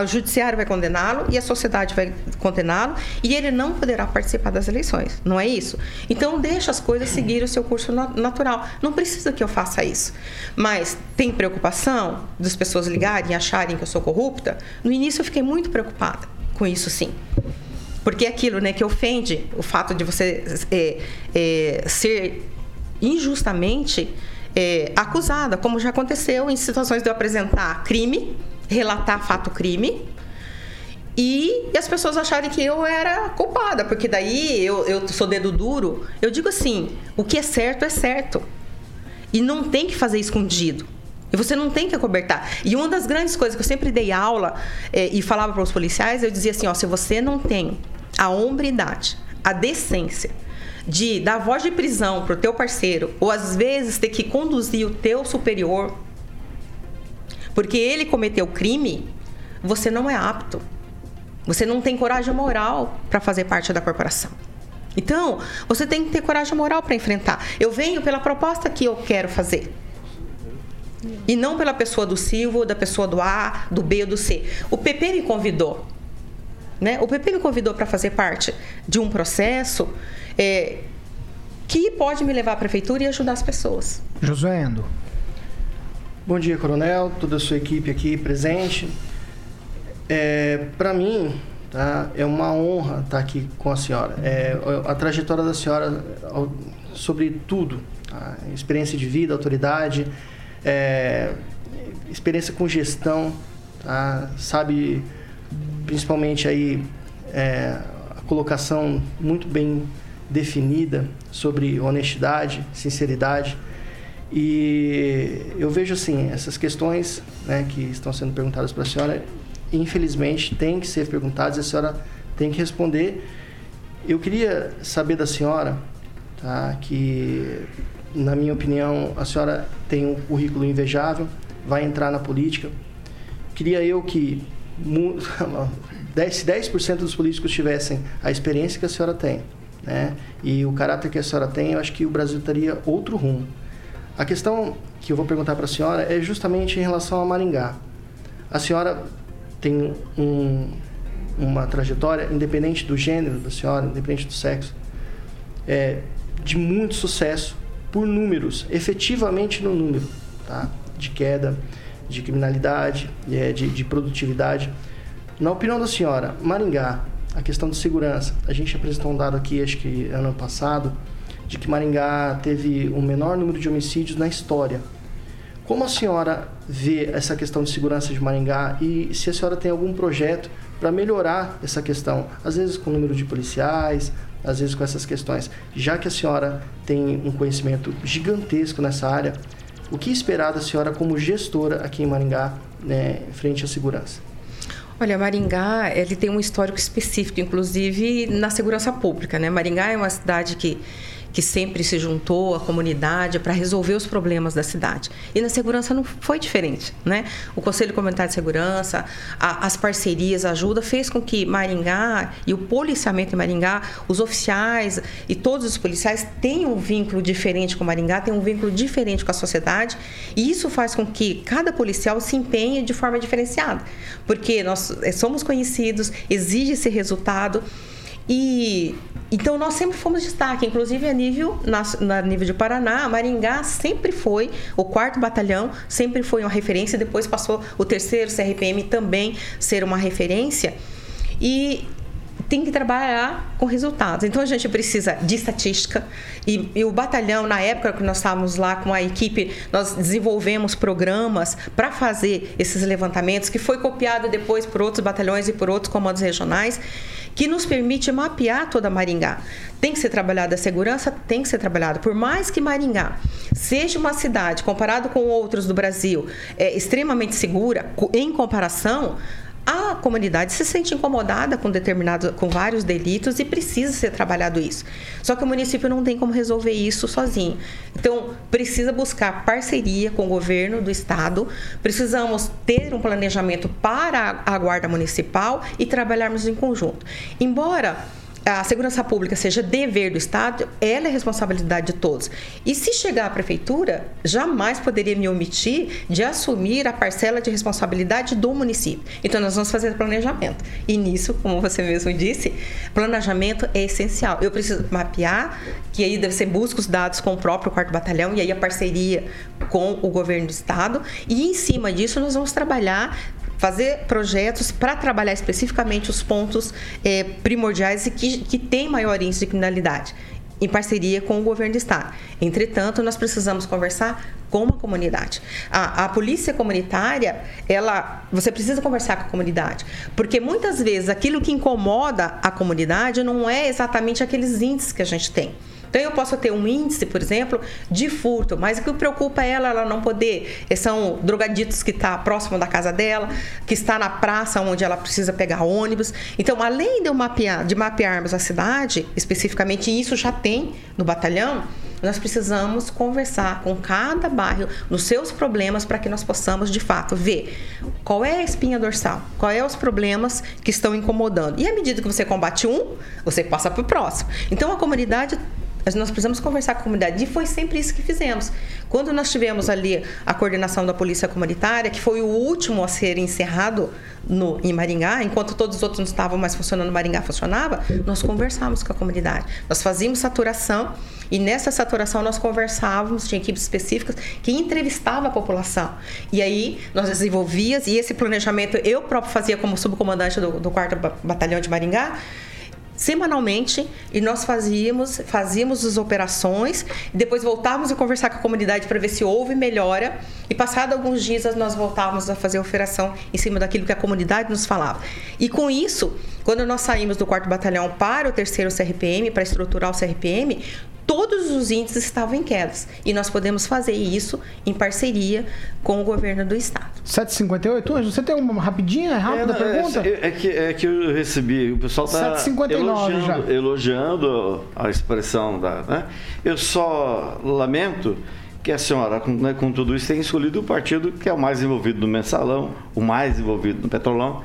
M: o judiciário vai condená-lo e a sociedade vai condená-lo e ele não poderá participar das eleições. Não é isso? Então deixa as coisas seguir o seu curso natural. Não precisa que eu faça isso. Mas tem preocupação das pessoas ligarem e acharem que eu sou corrupta? No início eu fiquei muito preocupada com isso, sim. Porque é aquilo né, que ofende o fato de você é, é, ser injustamente é, acusada, como já aconteceu em situações de eu apresentar crime, relatar fato crime, e, as pessoas acharem que eu era culpada, porque daí eu, eu sou dedo duro. Eu digo assim: o que é certo é certo. E não tem que fazer escondido. E você não tem que acobertar. E uma das grandes coisas que eu sempre dei aula é, e falava para os policiais, eu dizia assim: ó, se você não tem a hombridade, a decência, de dar voz de prisão pro teu parceiro, ou às vezes ter que conduzir o teu superior, porque ele cometeu crime, você não é apto. Você não tem coragem moral para fazer parte da corporação. Então, você tem que ter coragem moral para enfrentar. Eu venho pela proposta que eu quero fazer. E não pela pessoa do Silvio, da pessoa do A, do B ou do C. O PP me convidou. Né? O PP me convidou para fazer parte de um processo é, que pode me levar à prefeitura e ajudar as pessoas.
F: Josué Endo.
I: Bom dia, coronel, toda a sua equipe aqui presente. É, para mim, tá, é uma honra estar aqui com a senhora. É, a trajetória da senhora sobre tudo, tá? experiência de vida, autoridade, é, experiência com gestão, tá? sabe principalmente aí é, colocação muito bem definida sobre honestidade, sinceridade. E eu vejo assim, essas questões né, que estão sendo perguntadas para a senhora, infelizmente, têm que ser perguntadas e a senhora tem que responder. Eu queria saber da senhora, tá, que, na minha opinião, a senhora tem um currículo invejável, vai entrar na política. Queria eu que se 10% dos políticos tivessem a experiência que a senhora tem, né, e o caráter que a senhora tem, eu acho que o Brasil teria outro rumo. A questão que eu vou perguntar para a senhora é justamente em relação a Maringá. A senhora tem um, uma trajetória, independente do gênero da senhora, independente do sexo, é, de muito sucesso por números, efetivamente no número, tá? de queda, de criminalidade, é, de, de produtividade. Na opinião da senhora, Maringá, a questão de segurança, a gente apresentou um dado aqui, acho que ano passado, de que Maringá teve o menor número de homicídios na história. Como a senhora vê essa questão de segurança de Maringá e se a senhora tem algum projeto para melhorar essa questão, às vezes com o número de policiais, às vezes com essas questões, já que a senhora tem um conhecimento gigantesco nessa área, o que esperar da senhora como gestora aqui em Maringá, né, frente à segurança?
M: Olha, Maringá, ele tem um histórico específico, inclusive na segurança pública, né? Maringá é uma cidade que que sempre se juntou à comunidade para resolver os problemas da cidade. E na segurança não foi diferente, né? O Conselho Comunitário de Segurança, a, as parcerias, a ajuda fez com que Maringá e o policiamento em Maringá, os oficiais e todos os policiais tenham um vínculo diferente com Maringá, tenham um vínculo diferente com a sociedade, e isso faz com que cada policial se empenhe de forma diferenciada, porque nós eh, somos conhecidos, exige esse resultado e então nós sempre fomos destaque, inclusive a nível, na, na, nível de Paraná, Maringá sempre foi, o quarto batalhão sempre foi uma referência, depois passou o terceiro CRPM também ser uma referência. E tem que trabalhar com resultados. Então a gente precisa de estatística e, e, o batalhão na época que nós estávamos lá com a equipe, nós desenvolvemos programas para fazer esses levantamentos que foi copiado depois por outros batalhões e por outros comandos regionais que nos permite mapear toda Maringá. Tem que ser trabalhada a segurança, tem que ser trabalhada. Por mais que Maringá seja uma cidade, comparado com outros do Brasil, é, extremamente segura, em comparação, a comunidade se sente incomodada com determinados, com vários delitos e precisa ser trabalhado isso. Só que o município não tem como resolver isso sozinho. Então, precisa buscar parceria com o governo do estado, precisamos ter um planejamento para a guarda municipal e trabalharmos em conjunto. Embora a segurança pública seja dever do Estado, ela é responsabilidade de todos. E se chegar à prefeitura, jamais poderia me omitir de assumir a parcela de responsabilidade do município. Então, nós vamos fazer planejamento. E nisso, como você mesmo disse, planejamento é essencial. Eu preciso mapear, que aí deve ser busca os dados com o próprio quarto batalhão e aí a parceria com o governo do estado. E em cima disso, nós vamos trabalhar fazer projetos para trabalhar especificamente os pontos é, primordiais e que, que têm maior índice de criminalidade, em parceria com o governo do estado. Entretanto, nós precisamos conversar com a comunidade. A, a, polícia comunitária, ela, você precisa conversar com a comunidade, porque muitas vezes aquilo que incomoda a comunidade não é exatamente aqueles índices que a gente tem. Então eu posso ter um índice, por exemplo, de furto, mas o que preocupa ela, ela não poder, eh, são drogaditos que está próximo da casa dela, que está na praça onde ela precisa pegar ônibus. Então, além de mapear, de mapearmos a cidade, especificamente, isso já tem no batalhão, nós precisamos conversar com cada bairro nos seus problemas para que nós possamos, de fato, ver qual é a espinha dorsal, quais são os problemas que estão incomodando. E à medida que você combate um, você passa para o próximo. Então, a comunidade mas nós precisamos conversar com a comunidade. E foi sempre isso que fizemos. Quando nós tivemos ali a coordenação da Polícia Comunitária, que foi o último a ser encerrado no, em Maringá, enquanto todos os outros não estavam mais funcionando, Maringá funcionava, nós conversávamos com a comunidade. Nós fazíamos saturação e nessa saturação nós conversávamos, tinha equipes específicas que entrevistavam a população. E aí nós desenvolvíamos, e esse planejamento eu próprio fazia como subcomandante do, do 4 Batalhão de Maringá, semanalmente e nós fazíamos, fazíamos as operações, depois voltávamos a conversar com a comunidade para ver se houve melhora e passado alguns dias nós voltávamos a fazer a operação em cima daquilo que a comunidade nos falava. E com isso, quando nós saímos do quarto batalhão para o terceiro CRPM, para estruturar o CRPM, todos os índices estavam em quedas. E nós podemos fazer isso em parceria com o governo do estado.
F: 758, Anjo, você tem uma rapidinha, rápida é, pergunta?
N: É, é, que, é que eu recebi, o pessoal está elogiando, elogiando, a expressão da. Né? Eu só lamento que a senhora, com, né, com tudo isso, tenha escolhido o partido que é o mais envolvido no mensalão, o mais envolvido no petrolão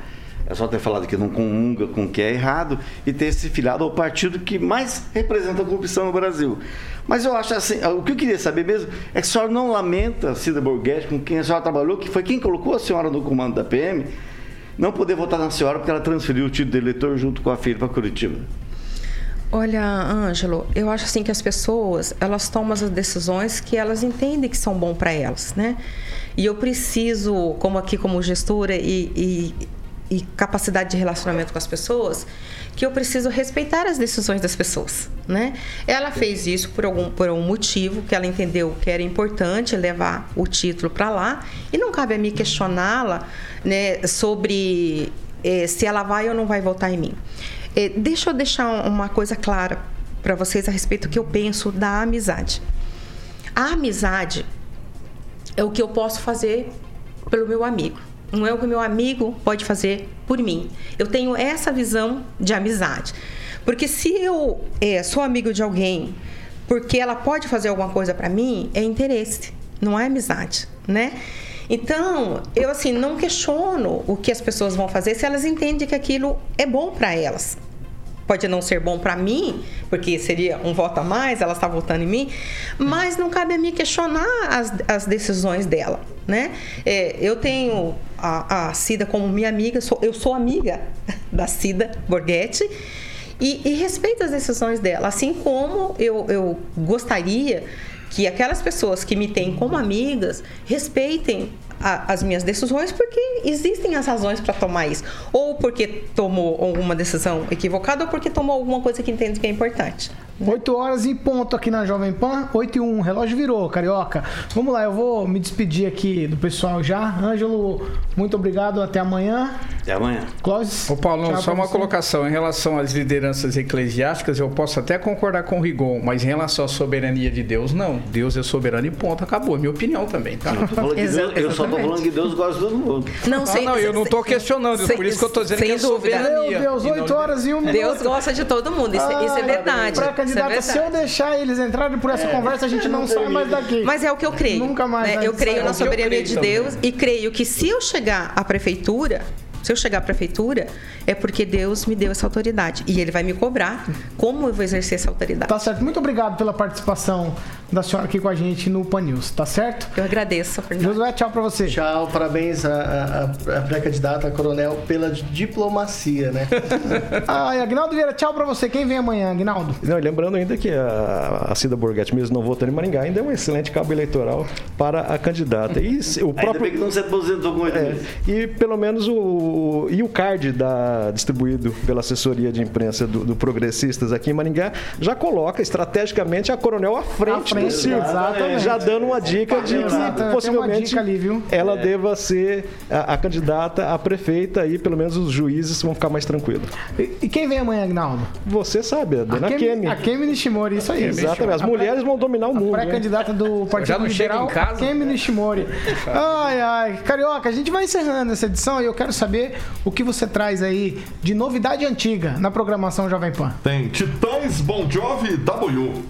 N: é só ter falado que não comunga com o que é errado e ter se filiado ao partido que mais representa a corrupção no Brasil. Mas eu acho assim, o que eu queria saber mesmo é que a senhora não lamenta, Cida Borghetti, com quem a senhora trabalhou, que foi quem colocou a senhora no comando da PM, não poder votar na senhora porque ela transferiu o título de eleitor junto com a filha para Curitiba.
M: Olha, Ângelo, eu acho assim que as pessoas, elas tomam as decisões que elas entendem que são bom para elas, né? E eu preciso, como aqui como gestora e, e e capacidade de relacionamento com as pessoas, que eu preciso respeitar as decisões das pessoas, né? Ela fez isso por algum por um motivo que ela entendeu que era importante levar o título para lá e não cabe a mim questioná-la, né, sobre eh, se ela vai ou não vai votar em mim. Eh, deixa eu deixar uma coisa clara para vocês a respeito do que eu penso da amizade. A amizade é o que eu posso fazer pelo meu amigo não é o que meu amigo pode fazer por mim. Eu tenho essa visão de amizade. Porque se eu é, sou amigo de alguém porque ela pode fazer alguma coisa para mim, é interesse, não é amizade, né? Então, eu assim não questiono o que as pessoas vão fazer se elas entendem que aquilo é bom para elas pode não ser bom para mim, porque seria um voto a mais, ela está votando em mim, mas não cabe a mim questionar as, as decisões dela, né? É, eu tenho a, a Cida como minha amiga, sou, eu sou amiga da Cida Borghetti, e, e, respeito as decisões dela, assim como eu, eu gostaria que aquelas pessoas que me têm como amigas respeitem a, as minhas decisões porque existem as razões para tomar isso. Ou porque tomou alguma decisão equivocada ou porque tomou alguma coisa que entende que é importante.
F: 8 horas em ponto aqui na Jovem Pan, 8 e 1, relógio virou, carioca. Vamos lá, eu vou me despedir aqui do pessoal já. Ângelo, muito obrigado, até amanhã.
N: Até amanhã.
F: Clóvis.
L: Ô Paulo, só uma você. colocação. Em relação às lideranças eclesiásticas, eu posso até concordar com o Rigon, mas em relação à soberania de Deus, não. Deus é soberano e ponto, acabou. É minha opinião também, tá?
N: Deus, eu só tô falando que Deus gosta de todo mundo.
L: Não, sem, ah, não, eu não tô questionando, sem, por isso que eu tô dizendo que é dúvida. soberania.
F: Meu Deus, 8 horas e 1 minuto.
M: Deus gosta de todo mundo, isso, ah, isso é verdade.
F: Pra candidata, é se eu deixar eles entrarem por essa é. conversa, a gente não sai mais daqui.
M: Mas é o que eu creio.
F: Nunca mais.
M: Né? Eu creio na soberania de Deus também. e creio que se eu chegar à prefeitura, Se eu chegar à prefeitura, é porque Deus me deu essa autoridade. E ele vai me cobrar como eu vou exercer essa autoridade.
F: Tá certo. Muito obrigado pela participação da senhora aqui com a gente no Pan News, tá certo?
M: Eu agradeço.
F: Josué, tchau pra você.
I: Tchau, parabéns à, à, à pré-candidata, coronel, pela diplomacia, né?
F: Ai, Agnaldo Vieira, tchau pra você. Quem vem amanhã, Agnaldo?
J: Não, e lembrando ainda que a, a Cida Borghetti, mesmo não votando em Maringá, ainda é um excelente cabo eleitoral para a candidata. E se- o
N: Ainda
J: próprio.
N: bem que não se aposentou com ele.
J: É, e pelo menos o e o card da, distribuído pela assessoria de imprensa do, do Progressistas aqui em Maringá já coloca estrategicamente a Coronel à frente,
F: À frente,
J: do circo,
F: exatamente.
J: já dando uma dica de que possivelmente
F: dica ali, viu?
J: ela deva ser a, a candidata a prefeita e pelo menos os juízes vão ficar mais tranquilos.
F: E, e quem vem amanhã, Agnaldo?
J: Você sabe, a dona Kemi.
F: A Kemi Nishimori, isso aí.
J: Exatamente, as mulheres vão dominar o mundo. né?
F: Pré-candidata do
L: já
F: Partido
L: não chego
F: Liberal,
L: em casa.
F: Kemi Nishimori. Ai, ai. Carioca, a gente vai encerrando essa edição e eu quero saber o que você traz aí de novidade antiga na programação Jovem Pan.
H: Tem Titãs, Bon Jovi e W.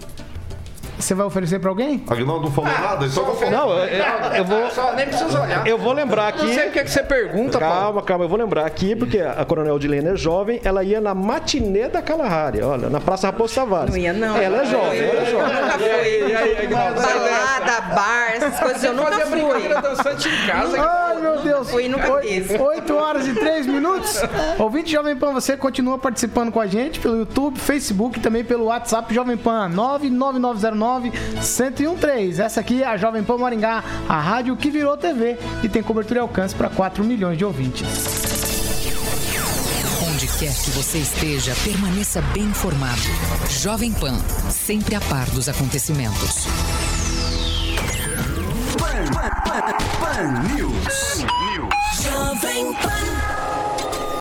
F: Você vai oferecer pra alguém?
H: Agnaldo não falou nada, então eu vou falar.
J: Não, eu, eu- eu vou.
L: Só nem precisa olhar.
J: Eu vou lembrar aqui.
L: Não sei o que, é que você pergunta, Paulo.
J: Calma, calma, eu vou lembrar aqui, porque a Coronel Dilene é jovem, ela ia na matinê da Kalahari, olha, na Praça Raposo Tavares.
M: Não ia, não.
J: Ela é jovem, ela é
M: Eu
J: jovem.
M: nunca fui. Balada, bar, essas coisas eu nunca fui.
L: brincadeira dançante em casa.
F: Ai, meu Deus.
M: Fui e nunca fiz.
F: 8 horas e 3 minutos. Ouvinte Jovem Pan, você continua participando com a gente pelo YouTube, Facebook e também pelo WhatsApp Jovem Pan 99909-1013. Essa aqui é a Jovem Pan Maringá, a rádio que virou TV e tem cobertura e alcance para 4 milhões de ouvintes.
O: Onde quer que você esteja, permaneça bem informado. Jovem Pan, sempre a par dos acontecimentos.
D: Pan, Pan, Pan, Pan News.
B: Jovem Pan.